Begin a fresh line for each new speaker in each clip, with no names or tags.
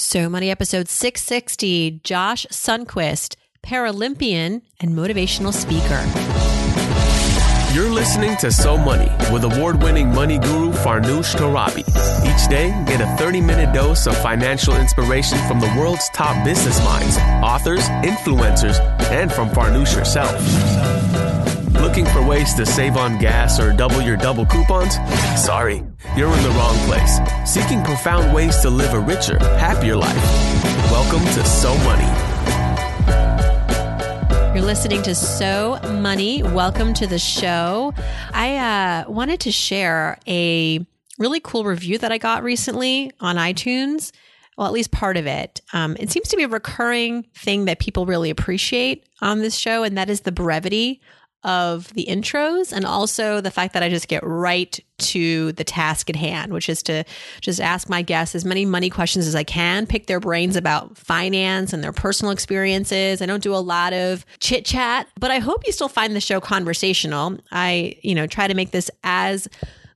So Money episode 660, Josh Sundquist, Paralympian and motivational speaker.
You're listening to So Money with award winning money guru Farnoosh Torabi. Each day, get a 30 minute dose of financial inspiration from the world's top business minds, authors, influencers, and from Farnoosh herself. Looking for ways to save on gas or double your double coupons? Sorry, you're in the wrong place. Seeking profound ways to live a richer, happier life. Welcome to So Money.
You're listening to So Money. Welcome to the show. I uh, wanted to share a really cool review that I got recently on iTunes. Well, at least part of it. Um, it seems to be a recurring thing that people really appreciate on this show, and that is the brevity of the intros and also the fact that I just get right to the task at hand, which is to just ask my guests as many money questions as I can, pick their brains about finance and their personal experiences. I don't do a lot of chit chat, but I hope you still find the show conversational. I, you know, try to make this as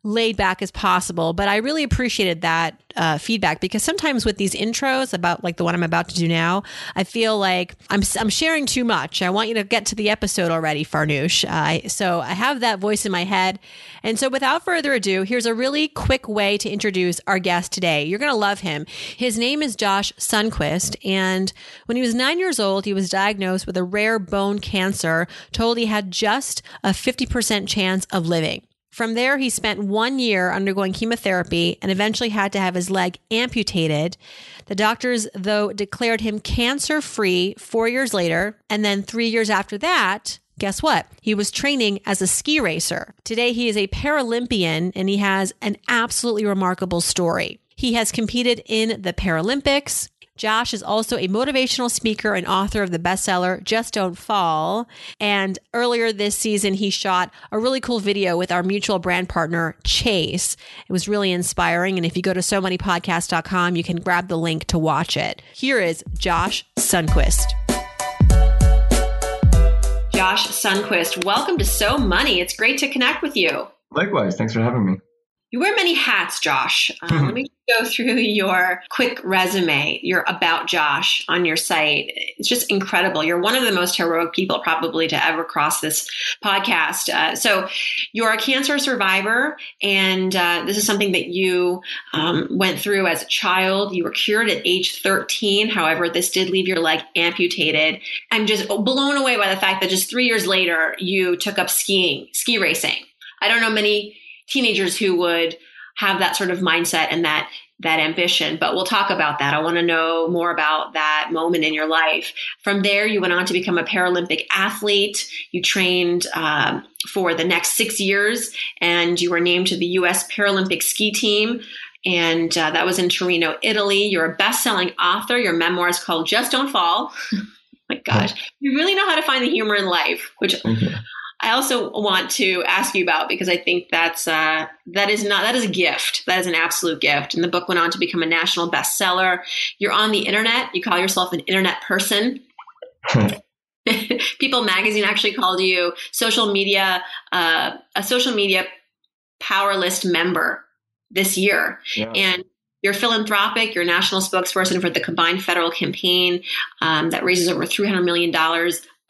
laid back as possible. But I really appreciated that uh, feedback because sometimes with these intros about like the one I'm about to do now, I feel like I'm I'm sharing too much. I want you to get to the episode already, Farnoosh. Uh, so I have that voice in my head, and so without further ado, here's a really quick way to introduce our guest today. You're gonna love him. His name is Josh Sundquist. and when he was nine years old, he was diagnosed with a rare bone cancer. Told he had just a 50% chance of living. From there, he spent one year undergoing chemotherapy and eventually had to have his leg amputated. The doctors, though, declared him cancer free four years later. And then three years after that, guess what? He was training as a ski racer. Today, he is a Paralympian and he has an absolutely remarkable story. He has competed in the Paralympics. Josh is also a motivational speaker and author of the bestseller Just Don't Fall. And earlier this season, he shot a really cool video with our mutual brand partner, Chase. It was really inspiring. And if you go to so moneypodcast.com, you can grab the link to watch it. Here is Josh Sundquist. Josh Sundquist, welcome to So Money. It's great to connect with you.
Likewise. Thanks for having me.
You wear many hats, Josh. Um, let me go through your quick resume, your About Josh on your site. It's just incredible. You're one of the most heroic people probably to ever cross this podcast. Uh, so, you're a cancer survivor, and uh, this is something that you um, went through as a child. You were cured at age 13. However, this did leave your leg amputated. I'm just blown away by the fact that just three years later, you took up skiing, ski racing. I don't know many teenagers who would have that sort of mindset and that that ambition. But we'll talk about that. I want to know more about that moment in your life. From there you went on to become a paralympic athlete. You trained um, for the next six years and you were named to the us paralympic ski team. And uh, that was in torino italy. You're a best-selling author. Your memoir is called just don't fall. My gosh. You really know how to find the humor in life which mm-hmm. I also want to ask you about because I think that's uh, that is not that is a gift. That is an absolute gift. And the book went on to become a national bestseller. You're on the internet. You call yourself an internet person. People Magazine actually called you social media uh, a social media power list member this year, yeah. and you're philanthropic. You're a national spokesperson for the combined federal campaign um, that raises over $300 million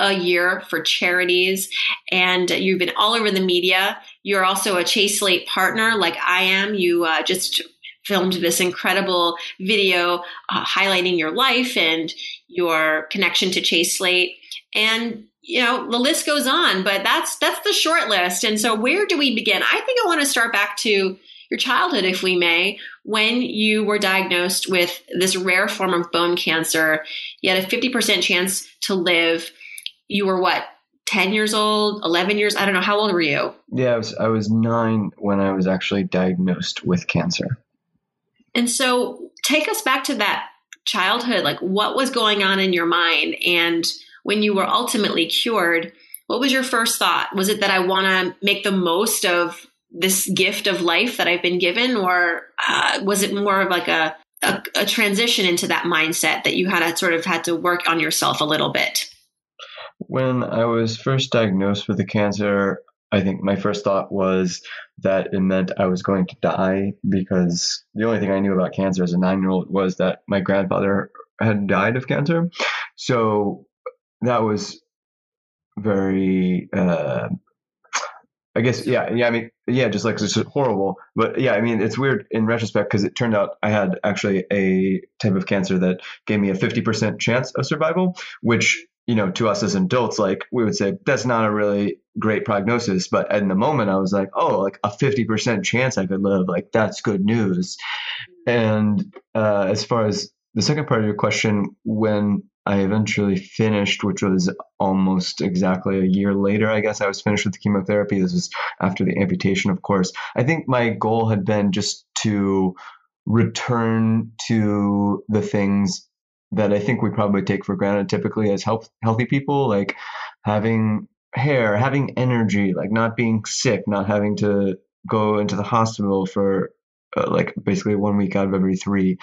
a year for charities and you've been all over the media. You're also a Chase Slate partner like I am. You uh, just filmed this incredible video uh, highlighting your life and your connection to Chase Slate. And you know the list goes on, but that's that's the short list. And so where do we begin? I think I want to start back to your childhood, if we may, when you were diagnosed with this rare form of bone cancer. You had a 50% chance to live you were what 10 years old 11 years? I don't know. How old were you?
Yeah i was, I was nine when i was actually diagnosed with cancer.
And so take us back to that childhood. Like what was going on in your mind? And when you were ultimately cured what was your first thought? Was it that i want to make the most of this gift of life that i've been given? Or uh, was it more of like a, a, a transition into that mindset that you had to sort of had to work on yourself a little bit
when I was first diagnosed with the cancer, I think my first thought was that it meant I was going to die because the only thing I knew about cancer as a nine year old was that my grandfather had died of cancer. So that was very, uh, I guess, yeah, yeah. I mean, yeah, just like it's horrible, but yeah, I mean, it's weird in retrospect because it turned out I had actually a type of cancer that gave me a fifty percent chance of survival, which you know, to us as adults, like we would say that's not a really great prognosis. But in the moment, I was like, oh, like a 50% chance I could live. Like that's good news. And uh, as far as the second part of your question, when I eventually finished, which was almost exactly a year later, I guess I was finished with the chemotherapy. This was after the amputation, of course. I think my goal had been just to return to the things that I think we probably take for granted typically as health, healthy people, like having hair, having energy, like not being sick, not having to go into the hospital for uh, like basically one week out of every three.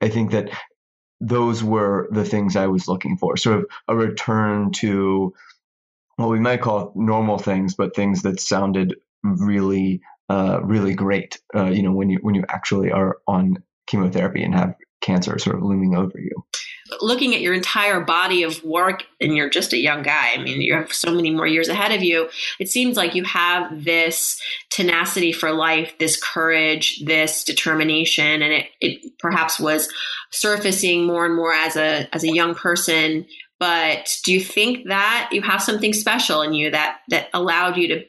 I think that those were the things I was looking for, sort of a return to what we might call normal things, but things that sounded really, uh, really great. Uh, you know, when you when you actually are on chemotherapy and have cancer sort of looming over you
looking at your entire body of work and you're just a young guy i mean you have so many more years ahead of you it seems like you have this tenacity for life this courage this determination and it, it perhaps was surfacing more and more as a as a young person. But do you think that you have something special in you that that allowed you to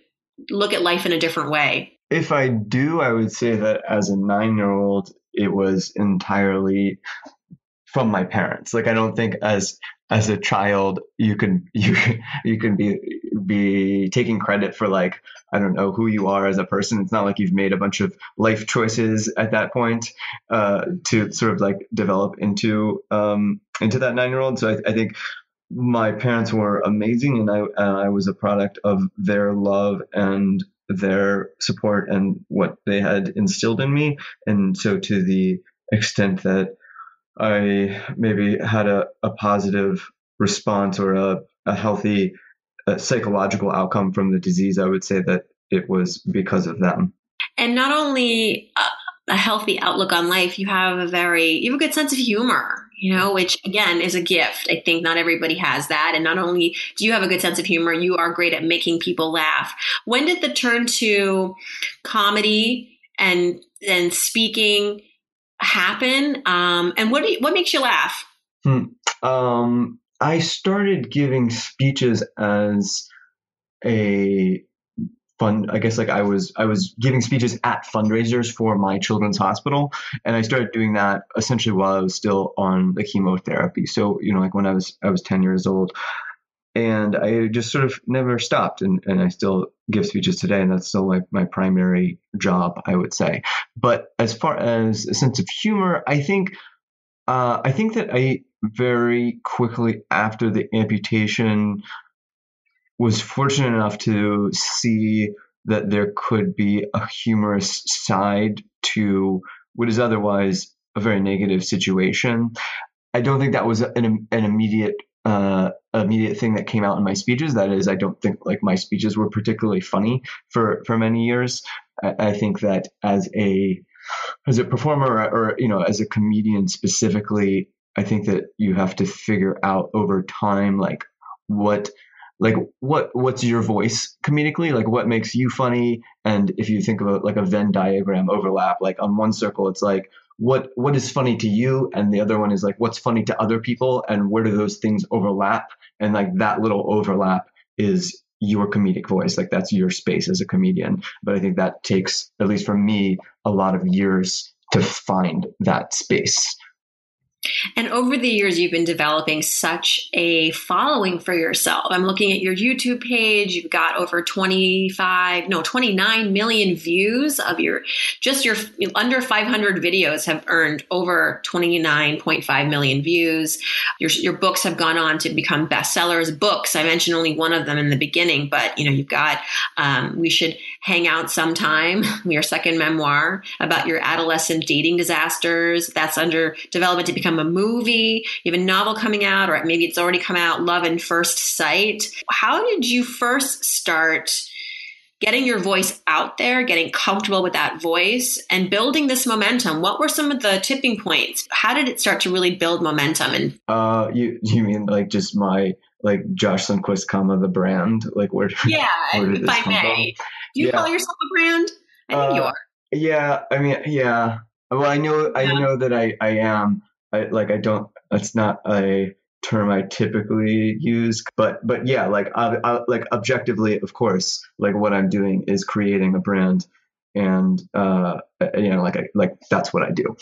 look at life in a different way?
If i do i would say that as a nine year old it was entirely from my parents. Like I don't think as as a child you can you you can be be taking credit for like I don't know who you are as a person. It's not like you've made a bunch of life choices at that point uh, to sort of like develop into um, into that nine year old. So I, I, think my parents were amazing, and I and I was a product of their love and their support and what they had instilled in me. And so to the extent that I maybe had a, a positive response or a, a healthy uh, psychological outcome from the disease, I would say that it was because of them.
And not only a, a healthy outlook on life, you have a very, you have a good sense of humor, you know, which again is a gift. I think not everybody has that. And not only do you have a good sense of humor, you are great at making people laugh. When did the turn to comedy and and speaking happen? Um, and what do you, what makes you laugh?
Hmm. Um, I started giving speeches as a fun i guess like i was i was giving speeches at fundraisers for my children's hospital and i started doing that essentially while i was still on the chemotherapy so you know like when i was i was 10 years old and I just sort of never stopped. And, and I still give speeches today, and that's still like my primary job, I would say. But as far as a sense of humor, I think uh, I think that I very quickly after the amputation was fortunate enough to see that there could be a humorous side to what is otherwise a very negative situation. I don't think that was an, an immediate uh, immediate thing that came out in my speeches. That is, I don't think like my speeches were particularly funny for for many years. I, I think that as a as a performer or, or you know as a comedian specifically, I think that you have to figure out over time like what like what what's your voice comedically like what makes you funny and if you think about like a venn diagram overlap like on one circle it's like what what is funny to you and the other one is like what's funny to other people and where do those things overlap? And like that little overlap is your comedic voice like that's your space as a comedian. But i think that takes at least for me a lot of years to find that space
and over the years, you've been developing such a following for yourself. I'm looking at your YouTube page. You've got over 25, no, 29 million views of your, just your under 500 videos have earned over 29.5 million views. Your, your books have gone on to become bestsellers. Books, I mentioned only one of them in the beginning, but you know, you've got, um, we should hang out sometime, your second memoir about your adolescent dating disasters. That's under development to become a movie, you have a novel coming out, or maybe it's already come out, Love and First Sight. How did you first start getting your voice out there, getting comfortable with that voice, and building this momentum. What were some of the tipping points? How did it start to really build momentum? And
uh, you you mean like just my like Josh Sundquist, comma the brand? Like where?
Yeah, where if I may. From? Do you yeah. call yourself a brand? I think uh, you are.
Yeah, I mean, yeah. Well, I know, I know that I, I am. I like, I don't. That's not a term I typically use, but but yeah, like I, I, like objectively, of course, like what I'm doing is creating a brand, and uh, you know, like I, like that's what I do,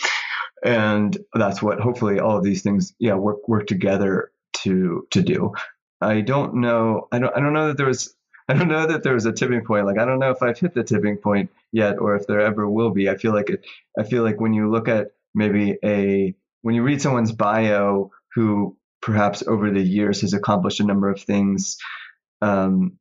and that's what hopefully all of these things, yeah, work work together to to do. I don't know. I don't. I don't know that there was. I don't know that there was a tipping point. Like I don't know if I've hit the tipping point yet, or if there ever will be. I feel like it. I feel like when you look at maybe a when you read someone's bio who perhaps over the years has accomplished a number of things um,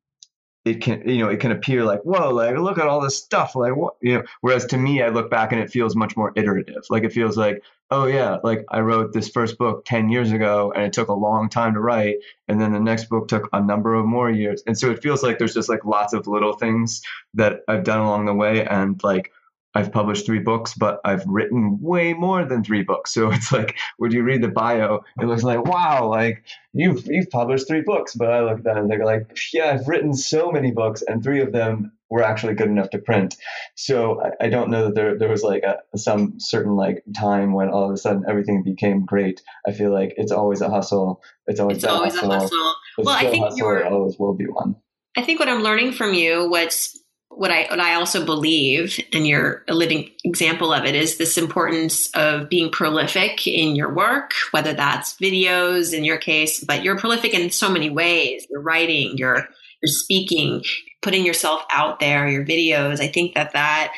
it can you know it can appear like whoa like look at all this stuff like what you know whereas to me i look back and it feels much more iterative. Like it feels like oh yeah like i wrote this first book 10 years ago and it took a long time to write and then the next book took a number of more years. And so it feels like there's just like lots of little things that i've done along the way and like I've published three books, but I've written way more than three books. So it's like when you read the bio, it looks like, wow, like you've you've published three books. But I look at that and they're like, yeah, I've written so many books, and three of them were actually good enough to print. So I, I don't know that there there was like a, some certain like time when all of a sudden everything became great. I feel like it's always a hustle. It's always,
it's always hustle. a hustle.
It's
well, I think
hustle, you're always will be one.
I think what I'm learning from you, what's what I what I also believe, and you're a living example of it, is this importance of being prolific in your work, whether that's videos in your case, but you're prolific in so many ways. You're writing, you're you're speaking, putting yourself out there, your videos. I think that that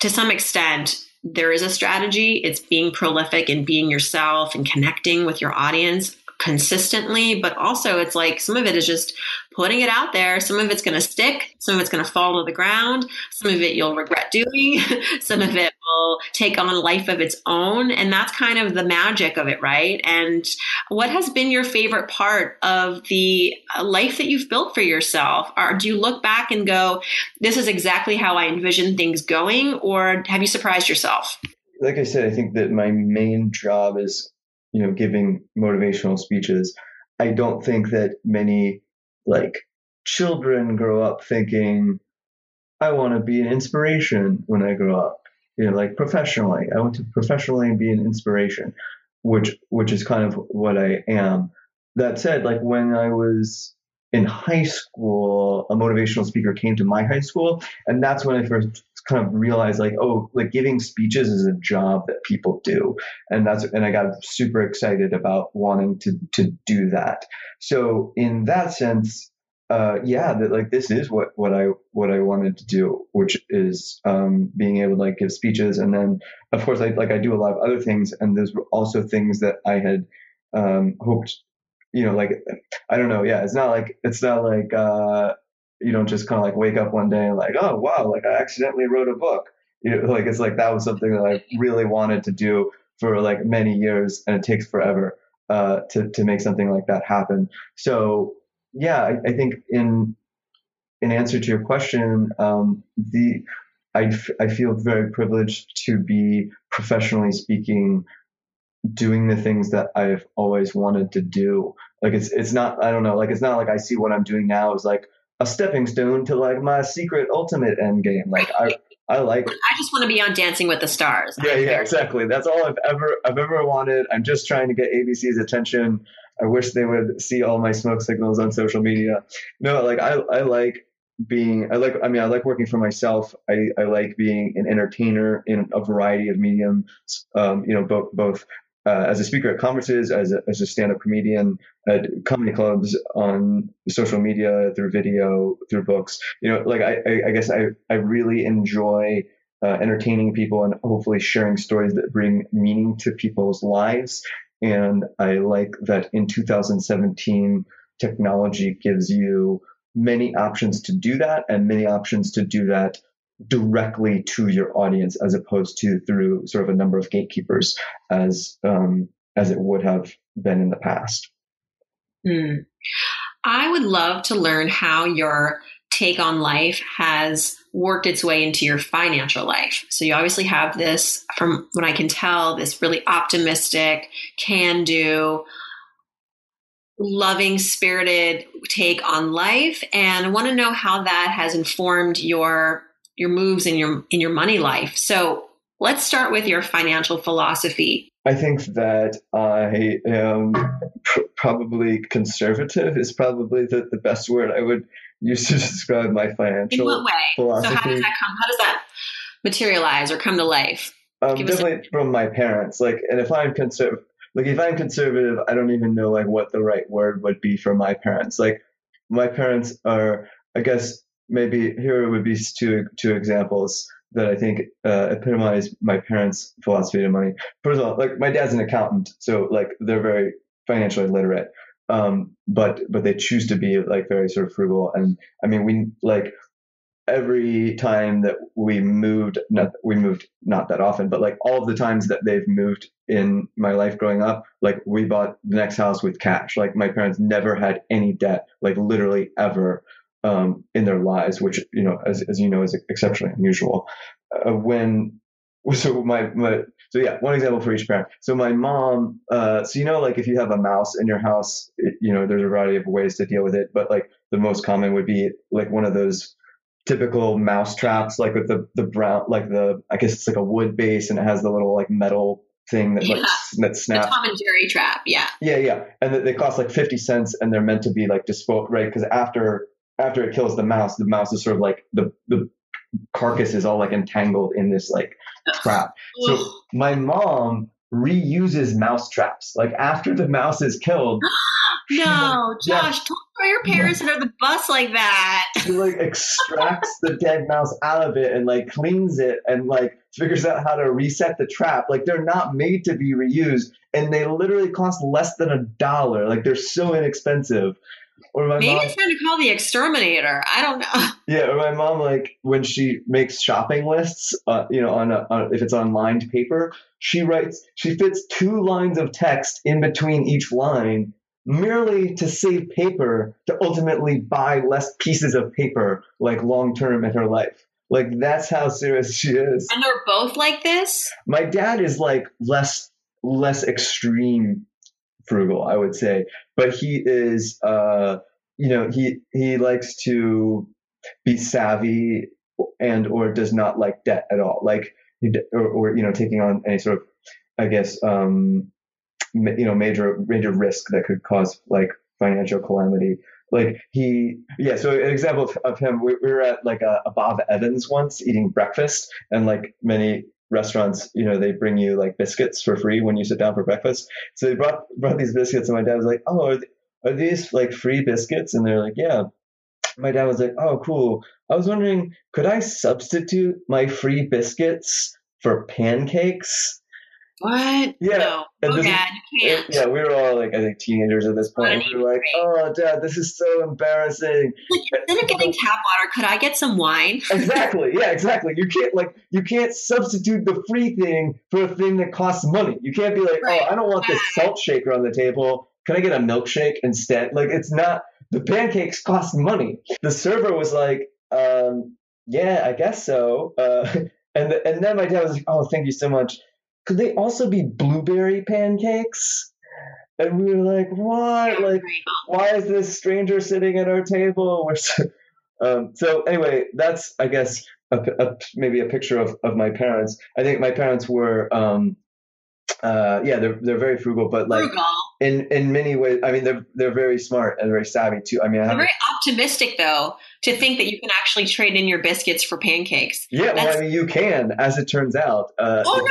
to some extent there is a strategy. It's being prolific and being yourself and connecting with your audience consistently, but also it's like some of it is just putting it out there. Some of it's going to stick, some of it's going to fall to the ground, some of it you'll regret doing, some of it will take on life of its own. And that's kind of the magic of it, right? And what has been your favorite part of the uh, life that you've built for yourself? Or do you look back and go, this is exactly how I envisioned things going? Or have you surprised yourself?
Like I said, I think that my main job is you know, giving motivational speeches. I don't think that many like children grow up thinking, I want to be an inspiration when I grow up. You know, like professionally, I want to professionally be an inspiration, which which is kind of what I am. That said, like when I was in high school, a motivational speaker came to my high school, and that's when I first kind of realized like, oh, like giving speeches is a job that people do. And that's, and I got super excited about wanting to, to do that. So in that sense, uh, yeah, that like this is what, what I, what I wanted to do, which is, um, being able to like give speeches. And then of course, I, like I do a lot of other things and those were also things that I had, um, hoped, you know, like, I don't know. Yeah. It's not like, it's not like, uh, you don't just kind of like wake up one day and like, oh wow, like I accidentally wrote a book. You know, like it's like that was something that I really wanted to do for like many years, and it takes forever uh, to to make something like that happen. So yeah, I, I think in in answer to your question, um, the I, f- I feel very privileged to be professionally speaking doing the things that I've always wanted to do. Like it's it's not I don't know like it's not like I see what I'm doing now as like a stepping stone to like my secret ultimate end game. Like I, I like.
I just want to be on Dancing with the Stars.
Yeah, yeah, exactly. That's all I've ever, I've ever wanted. I'm just trying to get ABC's attention. I wish they would see all my smoke signals on social media. No, like I, I like being. I like. I mean, I like working for myself. I, I like being an entertainer in a variety of mediums. Um, you know, both both uh, as a speaker at conferences, as a, as a stand-up comedian at comedy clubs, on social media, through video, through books. You know, like I, I, I guess I, I really enjoy uh, entertaining people and hopefully sharing stories that bring meaning to people's lives. And I like that in 2017, technology gives you many options to do that and many options to do that directly to your audience as opposed to through sort of a number of gatekeepers as um, as it would have been in the past.
Hmm. I would love to learn how your take on life has worked its way into your financial life. So you obviously have this, from what I can tell, this really optimistic, can do, loving spirited take on life and I want to know how that has informed your your moves in your in your money life. So let's start with your financial philosophy.
I think that I am pr- probably conservative is probably the, the best word I would use to describe my financial
In what way?
philosophy.
So how does that come? How does that materialize or come to life?
Um,
us a-
definitely from my parents. Like, and if I'm conservative, like if I'm conservative, I don't even know like what the right word would be for my parents. Like, my parents are, I guess maybe here would be two two examples that I think uh, epitomize my parents' philosophy to money. First of all, like my dad's an accountant, so like they're very financially literate. Um, but but they choose to be like very sort of frugal, and I mean we like every time that we moved, not we moved not that often, but like all of the times that they've moved in my life growing up, like we bought the next house with cash. Like my parents never had any debt, like literally ever um, in their lives, which you know, as as you know, is exceptionally unusual. Uh, when so my my so yeah, one example for each parent. So my mom, uh, so you know, like if you have a mouse in your house, it, you know, there's a variety of ways to deal with it, but like the most common would be like one of those typical mouse traps, like with the the brown, like the I guess it's like a wood base and it has the little like metal thing that
Yeah.
s- that
The
snaps.
Tom and Jerry trap. Yeah.
Yeah, yeah, and they- they cost like fifty cents, and they're meant to be like disposed, right? Because after after it kills the mouse, the mouse is sort of like the the carcass is all like entangled in this like trap. So my mom reuses mouse traps. Like after the mouse is killed, she, like,
no,
yeah.
Josh, don't throw your parents under the bus like that.
she like extracts the dead mouse out of it and like cleans it and like figures out how to reset the trap. Like they're not made to be reused, and they literally cost less than a dollar. Like they're so inexpensive. Or my
Maybe
mom,
it's time to call the exterminator. I don't know.
yeah, or my mom like when she makes shopping lists, uh, you know, on, a, on if it's on lined paper, she writes, she fits two lines of text in between each line merely to save paper to ultimately buy less pieces of paper like long term in her life. Like that's how serious she is.
And they're both like this.
My dad is like less less extreme frugal, I would say, but he is uh you know, he he likes to be savvy and or does not like debt at all. Like or, or you know, taking on any sort of I guess um you know, major major risk that could cause like financial calamity. Like he, yeah. So an example of, of him, we, we were at like a, a Bob Evans once eating breakfast, and like many restaurants, you know, they bring you like biscuits for free when you sit down for breakfast. So they brought brought these biscuits, and my dad was like, "Oh, are, th- are these like free biscuits?" And they're like, "Yeah." My dad was like, "Oh, cool. I was wondering, could I substitute my free biscuits for pancakes?"
What?
Yeah,
No. Oh,
this is-
Dad, you can't.
Yeah, we were all like, I think teenagers at this point. we were like, "Oh, Dad, this is so embarrassing."
Like, instead of getting tap water, could I get some wine?
exactly. Yeah, exactly. You can't like you can't substitute the free thing for a thing that costs money. You can't be like,
Right.
"Oh, I don't want this salt shaker on the table. Can I get a milkshake instead?" Like it's not the pancakes cost money. The server was like, um, "Yeah, I guess so." Uh, and the, and then my dad was like, "Oh, thank you so much." Could they also be blueberry pancakes? And we were like, "What?" Like why is this stranger sitting at our table? So, um, so anyway, that's I guess a, a- maybe a picture of, of my parents. I think my parents were, um, uh, yeah, they're they're very frugal, but like
Frugal.
In in many ways, I mean, they're they're very smart and very savvy too. I mean, I
You're very optimistic, though, to think that you can actually trade in your biscuits for pancakes.
yeah, well, I mean, you can, as it turns out. Uh,
Oh, no way.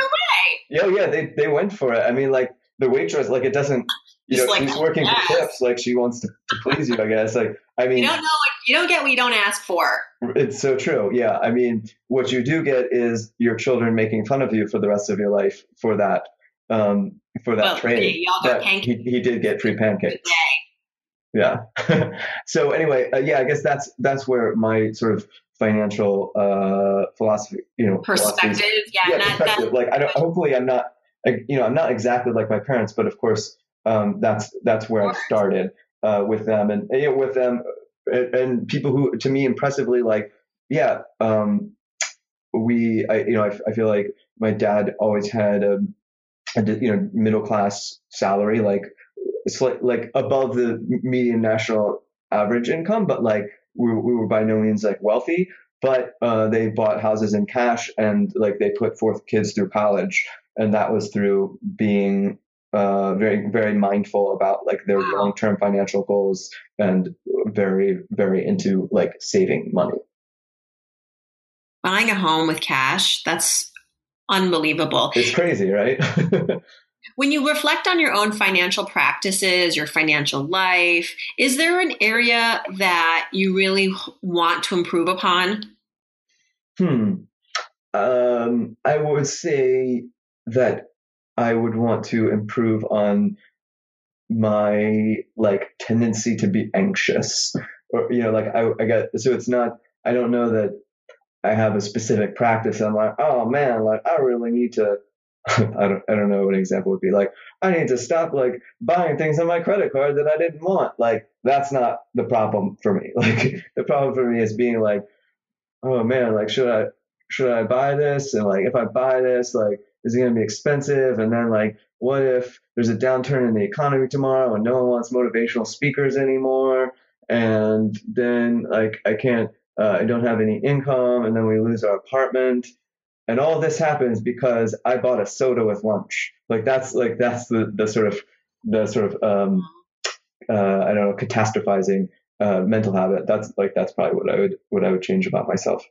Yeah, yeah, they they went for it. I mean, like the waitress, like it doesn't. You
Just
know,
like,
she's working
yes.
for tips, like she wants to, to please you, I guess. Like, I mean,
You don't know you don't get what you don't ask for.
It's so true. Yeah. I mean, what you do get is your children making fun of you for the rest of your life for that, um, for that
Well,
trade.
hey, y'all got
That
pancakes
he, he did get free pancakes. Yeah. so anyway, uh, yeah, I guess that's, that's where my sort of financial, uh, philosophy, you know,
Perspective, yeah,
yeah,
not that.
perspective. Like I don't, hopefully I'm not, you know, I'm not exactly like my parents, but of course, um, that's, that's where I started, uh, with them and, you know, with them, and, and people who to me impressively like yeah um we i you know I, I feel like my dad always had a, a you know middle class salary like like above the median national average income but like we, we were by no means like wealthy but uh, they bought houses in cash and like they put forth kids through college and that was through being uh, very very mindful about like their
Wow.
long term financial goals and very very into like saving money.
Buying a home with cash, that's unbelievable.
It's crazy, right?
When you reflect on your own financial practices, your financial life, is there an area that you really want to improve upon?
hmm. Um, I would say that I would want to improve on my like tendency to be anxious, or you know, like I I got so it's not. I don't know that I have a specific practice. I'm like, oh man, like I really need to. I don't I don't know what an example would be like. I need to stop like buying things on my credit card that I didn't want. Like that's not the problem for me. Like the problem for me is being like, oh man, like should I should I buy this? And like if I buy this, like is it gonna be expensive? And then like what if there's a downturn in the economy tomorrow and no one wants motivational speakers anymore? And then like I can't uh, I don't have any income and then we lose our apartment. And all this happens because I bought a soda with lunch. Like that's like that's the, the sort of the sort of um uh I don't know catastrophizing uh mental habit. That's like that's probably what I would what I would change about myself.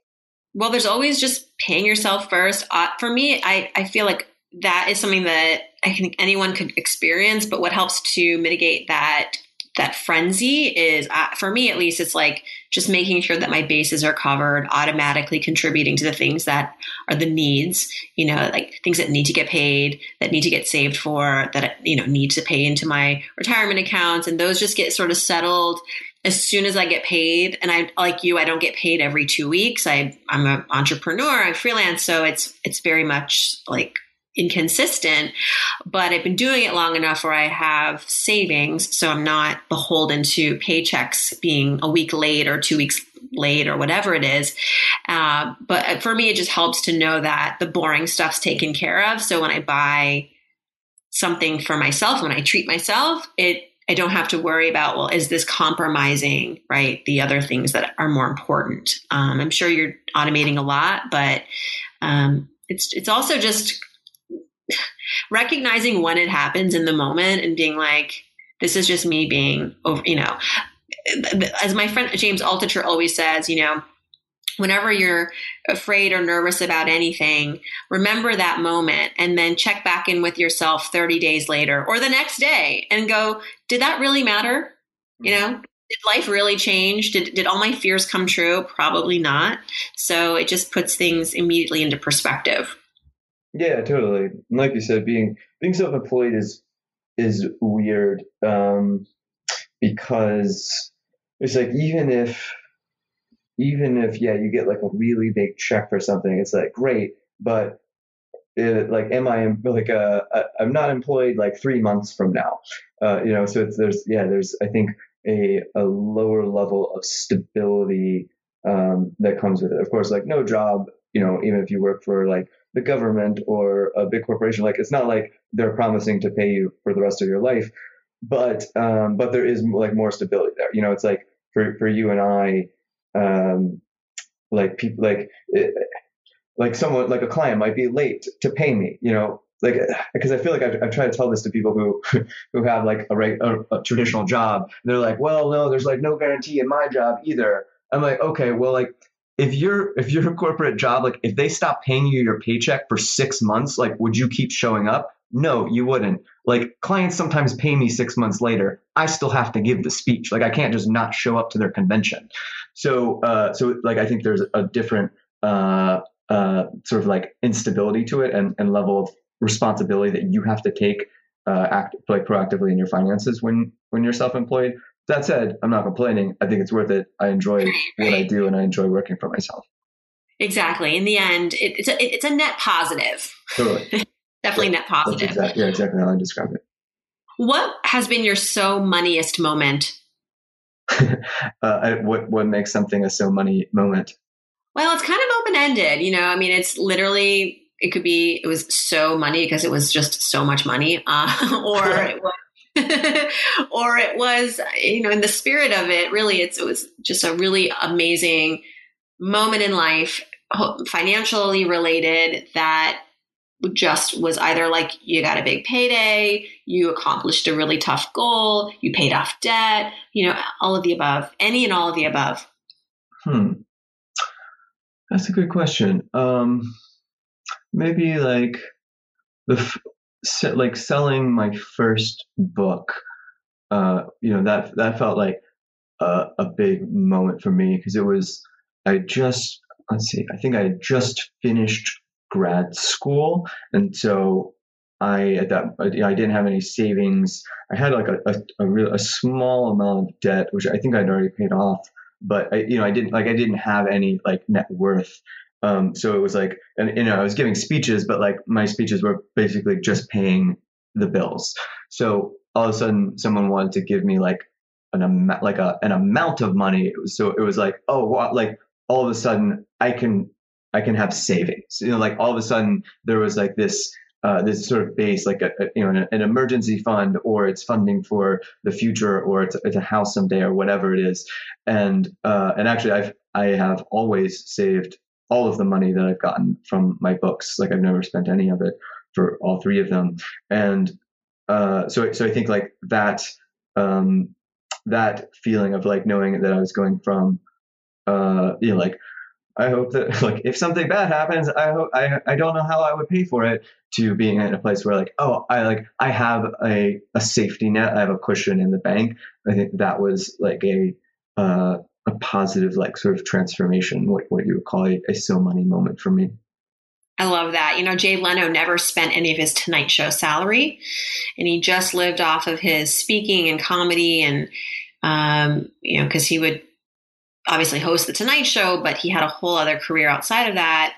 Well, there's always just paying yourself first. Uh, for me, I, I feel like that is something that I think anyone could experience. But what helps to mitigate that that frenzy is, uh, for me at least, it's like just making sure that my bases are covered, automatically contributing to the things that are the needs. You know, like things that need to get paid, that need to get saved for, that you know need to pay into my retirement accounts, and those just get sort of settled as soon as I get paid, and I like you, I don't get paid every two weeks. I I'm an entrepreneur, I freelance, so it's it's very much like inconsistent. But I've been doing it long enough where I have savings, so I'm not beholden to paychecks being a week late or two weeks late or whatever it is. Uh, but for me, it just helps to know that the boring stuff's taken care of. So when I buy something for myself, when I treat myself, it I don't have to worry about, well, is this compromising, right? The other things that are more important. Um, I'm sure you're automating a lot, but um, it's it's also just recognizing when it happens in the moment and being like, this is just me being over, you know, as my friend James Altucher always says, you know, whenever you're afraid or nervous about anything, remember that moment and then check back in with yourself 30 days later or the next day and go, did that really matter? You know, mm-hmm. did life really change? Did, did all my fears come true? Probably not. So it just puts things immediately into perspective.
Yeah, totally. Like you said, being being self-employed is is weird um, because it's like even if even if yeah you get like a really big check for something, it's like great, but it, like am I like uh I'm not employed like three months from now, uh, you know? So it's there's yeah there's I think a a lower level of stability um, that comes with it. Of course, like no job, you know, even if you work for like the government or a big corporation, like it's not like they're promising to pay you for the rest of your life, but um, but there is like more stability there. You know, it's like for for you and I, um, like people like it, like someone like a client might be late to pay me. You know, like because I feel like I've, I've tried to tell this to people who who have like a, a, a traditional job. They're like, well, no, there's like no guarantee in my job either. I'm like, okay, well, like if you're if you're a corporate job, like if they stop paying you your paycheck for six months, like would you keep showing up? No, you wouldn't. Like clients sometimes pay me six months later. I still have to give the speech. Like I can't just not show up to their convention. So uh, so like I think there's a different uh, uh, sort of like instability to it and, and level of responsibility that you have to take uh, act like proactively in your finances when when you're self-employed. That said, I'm not complaining. I think it's worth it. I enjoy what I do and I enjoy working for myself.
Exactly. In the end, it, it's a it's a net positive.
Totally.
Definitely net positive.
exactly, yeah, exactly how I describe it.
What has been your so moneyest moment?
uh, what what makes something a so money moment?
Well, it's kind of open ended. You know, I mean, it's literally it could be it was so money because it was just so much money, uh, or it was. or it was, you know, in the spirit of it, really, it's, it was just a really amazing moment in life, financially related, that just was either like you got a big payday, you accomplished a really tough goal, you paid off debt, you know, all of the above, any and all of the above.
Hmm. That's a good question. Um, maybe like the like selling my first book. Uh, you know that that felt like a, a big moment for me because it was I just let's see I think I had just finished grad school, and so I at that I didn't have any savings. I had like a a, a, real, a small amount of debt, which I think I'd already paid off, but I, you know I didn't like I didn't have any like net worth. Um, so it was like, and you know, I was giving speeches, but like my speeches were basically just paying the bills. So all of a sudden, someone wanted to give me like an amount, like a an amount of money. So it was like, oh, like all of a sudden, I can I can have savings. You know, like all of a sudden there was like this uh, this sort of base, like a, a you know an, an, emergency fund, or it's funding for the future, or it's, it's a house someday, or whatever it is. And uh, and actually, I've I have always saved all of the money that I've gotten from my books. Like I've never spent any of it for all three of them. And uh, so so I think like that um, that feeling of like knowing that I was going from uh, you know like I hope that like if something bad happens, I hope I I don't know how I would pay for it to being in a place where like oh I like I have a a safety net, I have a cushion in the bank. I think that was like a uh, a positive like sort of transformation, what what you would call a, a so money moment for me.
I love that. You know, Jay Leno never spent any of his Tonight Show salary, and he just lived off of his speaking and comedy, and um, you know, because he would obviously host the Tonight Show, but he had a whole other career outside of that.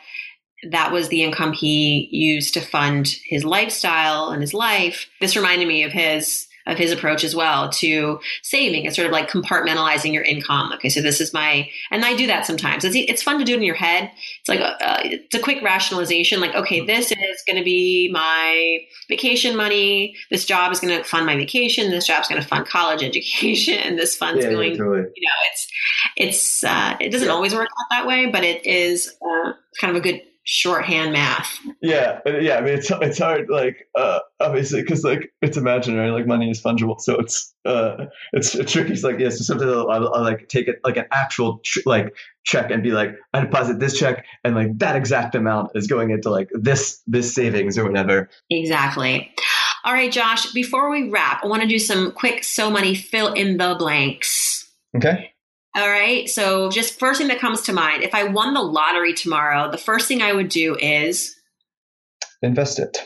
That was the income he used to fund his lifestyle and his life. This reminded me of his of his approach as well to saving. It's sort of like compartmentalizing your income. Okay, so this is my, and I do that sometimes. It's, it's fun to do it in your head. It's like a, uh, it's a quick rationalization. Like, okay, this is going to be my vacation money. This job is going to fund my vacation. This job is going to fund college education. This fund's
yeah,
going,
yeah, totally.
you know, it's it's uh, it doesn't yeah. always work out that way, but it is uh, kind of a good shorthand math.
Yeah, yeah. I mean, it's it's hard, like uh, obviously, because like it's imaginary, like money is fungible, so it's uh, it's, it's tricky. It's like yeah, so sometimes I'll, I'll, I'll, like take it like an actual tr- like check and be like, I deposit this check, and like that exact amount is going into like this this savings or whatever.
Exactly. All right, Josh. Before we wrap, I want to do some quick so money fill in the blanks.
Okay.
All right. So, just first thing that comes to mind if I won the lottery tomorrow, the first thing I would do is
invest it.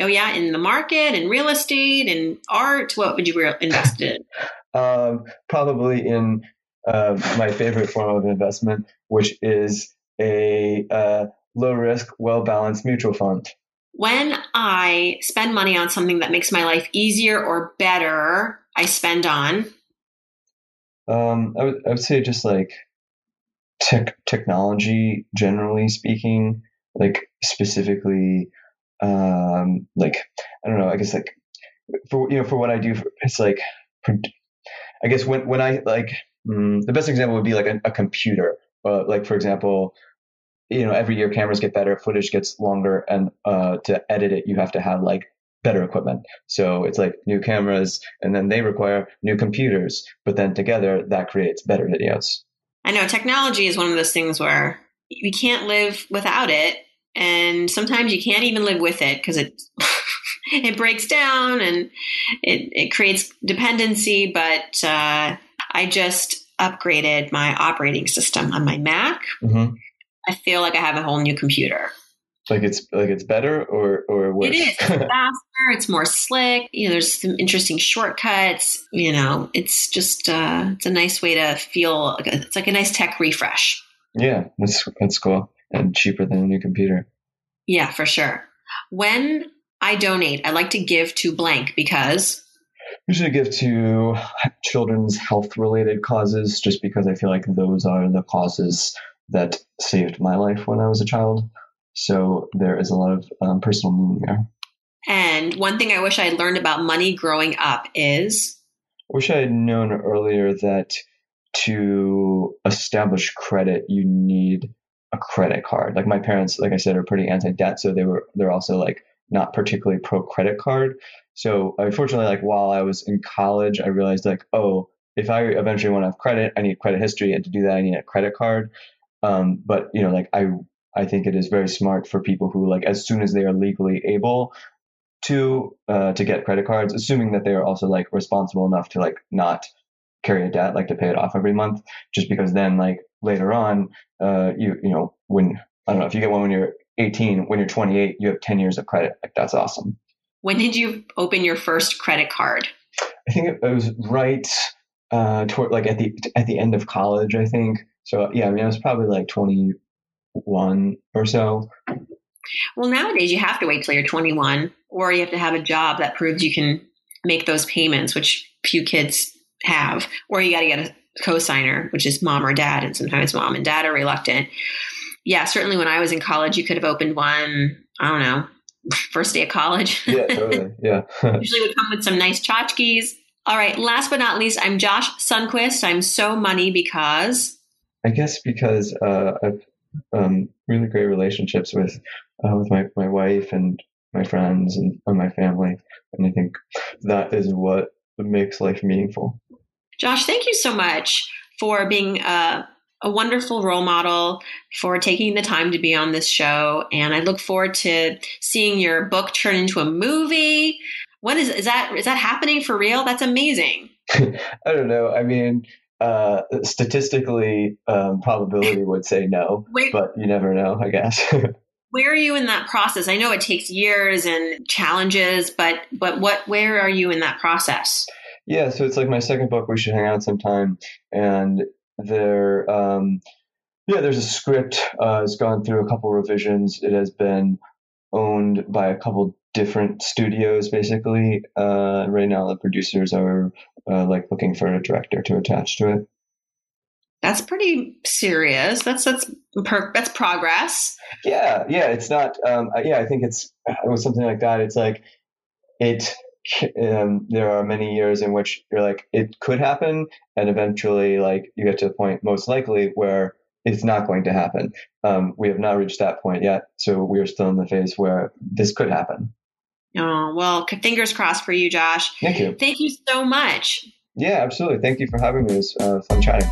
Oh, yeah. In the market, in real estate, in art. What would you re- invest in?
um, probably in uh, my favorite form of investment, which is a uh, low risk, well balanced mutual fund.
When I spend money on something that makes my life easier or better, I spend on
um, I would I would say just like tech technology generally speaking, like specifically, um, like I don't know. I guess like for you know for what I do, it's like I guess when when I like mm, the best example would be like a, a computer. Uh, like for example, you know every year cameras get better, footage gets longer, and uh, to edit it you have to have like better equipment. So it's like new cameras and then they require new computers, but then together that creates better videos.
I know technology is one of those things where you can't live without it. And sometimes you can't even live with it because it it breaks down and it, it creates dependency. But uh, I just upgraded my operating system on my Mac. Mm-hmm. I feel like I have a whole new computer
like it's like it's better or or worse?
It is it's faster. It's more slick. You know, there's some interesting shortcuts. You know, it's just uh, it's a nice way to feel. It's like a nice tech refresh.
Yeah, that's that's cool and cheaper than a new computer.
Yeah, for sure. When I donate, I like to give to blank because
usually give to children's health related causes just because I feel like those are the causes that saved my life when I was a child. So there is a lot of um, personal meaning there.
And one thing I wish I had learned about money growing up is
I wish I had known earlier that to establish credit, you need a credit card. Like my parents, like I said, are pretty anti-debt, so they were they're also like not particularly pro credit card. So unfortunately, like while I was in college, I realized like, oh, if I eventually want to have credit, I need credit history, and to do that, I need a credit card. Um, but you know, like I I think it is very smart for people who like as soon as they are legally able to uh, to get credit cards, assuming that they are also like responsible enough to like not carry a debt, like to pay it off every month. Just because then like later on, uh, you you know when I don't know if you get one when you're 18, when you're 28, you have 10 years of credit. Like that's awesome.
When did you open your first credit card?
I think it was right uh, toward like at the at the end of college. I think so. Yeah, I mean, I was probably like 21 or so.
Well, nowadays you have to wait till you're 21, or you have to have a job that proves you can make those payments, which few kids have, or you got to get a cosigner, which is mom or dad, and sometimes mom and dad are reluctant. Yeah, certainly when I was in college, you could have opened one. I don't know, first day of college.
Yeah, totally. Yeah.
Usually would come with some nice tchotchkes. All right. Last but not least, I'm Josh Sundquist. I'm so money because.
I guess because uh, I've um, really great relationships with uh, with my, my wife and my friends and, and my family, and I think that is what makes life meaningful.
Josh, thank you so much for being a, a wonderful role model, for taking the time to be on this show, and I look forward to seeing your book turn into a movie. What is is that is that happening for real? That's amazing.
I don't know. I mean, uh, statistically, um, probability would say no, Wait, but you never know, I guess.
where are you in that process? I know it takes years and challenges, but but what where are you in that process?
Yeah, so it's like my second book. We should hang out sometime, and there, um, yeah, there's a script. Uh, it's gone through a couple revisions. It has been owned by a couple different studios basically. Uh, right now, the producers are uh, like looking for a director to attach to it.
That's pretty serious. That's that's per, that's progress.
Yeah, yeah. It's not. Um, yeah, I think it's it was something like that. It's like it. Um, there are many years in which you're like it could happen, and eventually, like you get to the point most likely where it's not going to happen. Um, we have not reached that point yet, so we are still in the phase where this could happen.
Oh, well, fingers crossed for you, Josh.
Thank you.
Thank you so much.
Yeah, absolutely. Thank you for having me. It was uh, fun chatting.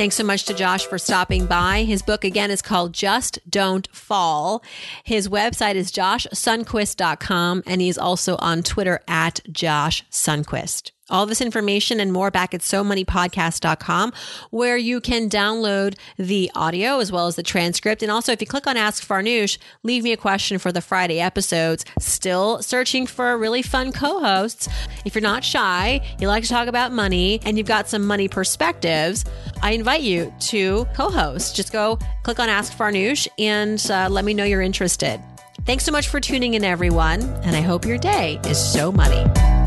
Thanks so much to Josh for stopping by. His book again is called Just Don't Fall. His website is joshsundquist.com and he's also on Twitter at Josh Sundquist. All this information and more back at SoMoneyPodcast.com, where you can download the audio as well as the transcript. And also, if you click on Ask Farnoosh, leave me a question for the Friday episodes. Still searching for really fun co hosts. If you're not shy, you like to talk about money, and you've got some money perspectives, I invite you to co host. Just go click on Ask Farnoosh and uh, let me know you're interested. Thanks so much for tuning in, everyone, and I hope your day is so money.